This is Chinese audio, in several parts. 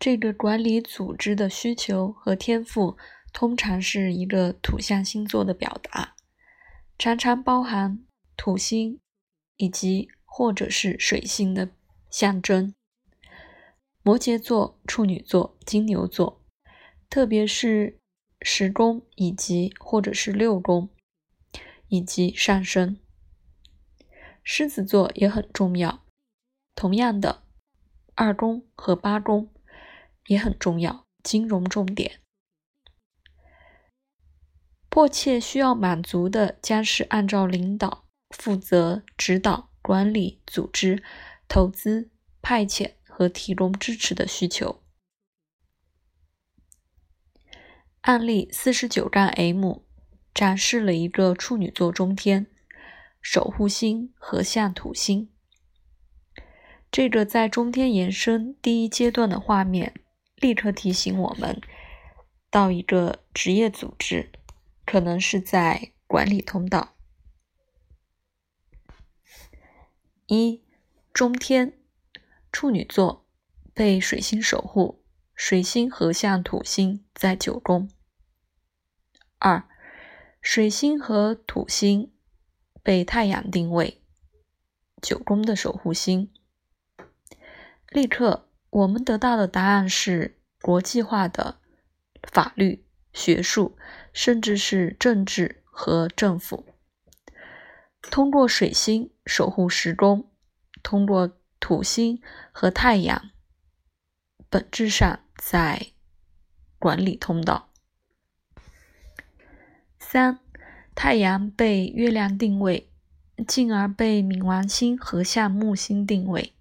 这个管理组织的需求和天赋，通常是一个土象星座的表达，常常包含土星以及或者是水星的象征。摩羯座、处女座、金牛座，特别是十宫以及或者是六宫以及上升。狮子座也很重要，同样的，二宫和八宫。也很重要，金融重点，迫切需要满足的将是按照领导、负责、指导、管理、组织、投资、派遣和提供支持的需求。案例四十九杠 M 展示了一个处女座中天守护星和相土星，这个在中天延伸第一阶段的画面。立刻提醒我们，到一个职业组织，可能是在管理通道。一中天处女座被水星守护，水星合相土星在九宫。二水星和土星被太阳定位，九宫的守护星。立刻。我们得到的答案是国际化的法律、学术，甚至是政治和政府。通过水星守护时宫，通过土星和太阳，本质上在管理通道。三，太阳被月亮定位，进而被冥王星和向木星定位。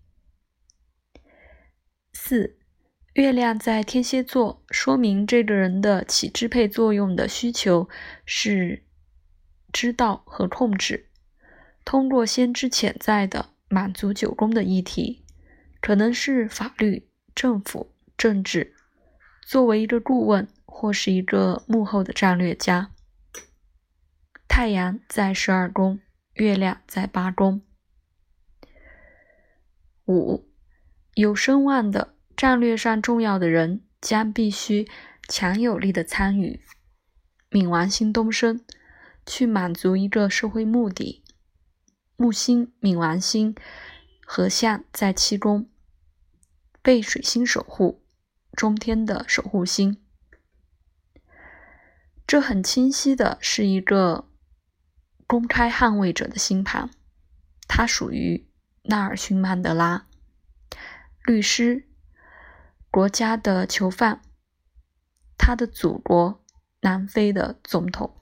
四，月亮在天蝎座，说明这个人的起支配作用的需求是知道和控制，通过先知潜在的满足九宫的议题，可能是法律、政府、政治，作为一个顾问或是一个幕后的战略家。太阳在十二宫，月亮在八宫。五，有声望的。战略上重要的人将必须强有力的参与冥王星东升，去满足一个社会目的。木星、冥王星合相在七宫，被水星守护，中天的守护星。这很清晰的是一个公开捍卫者的星盘，它属于纳尔逊·曼德拉，律师。国家的囚犯，他的祖国南非的总统。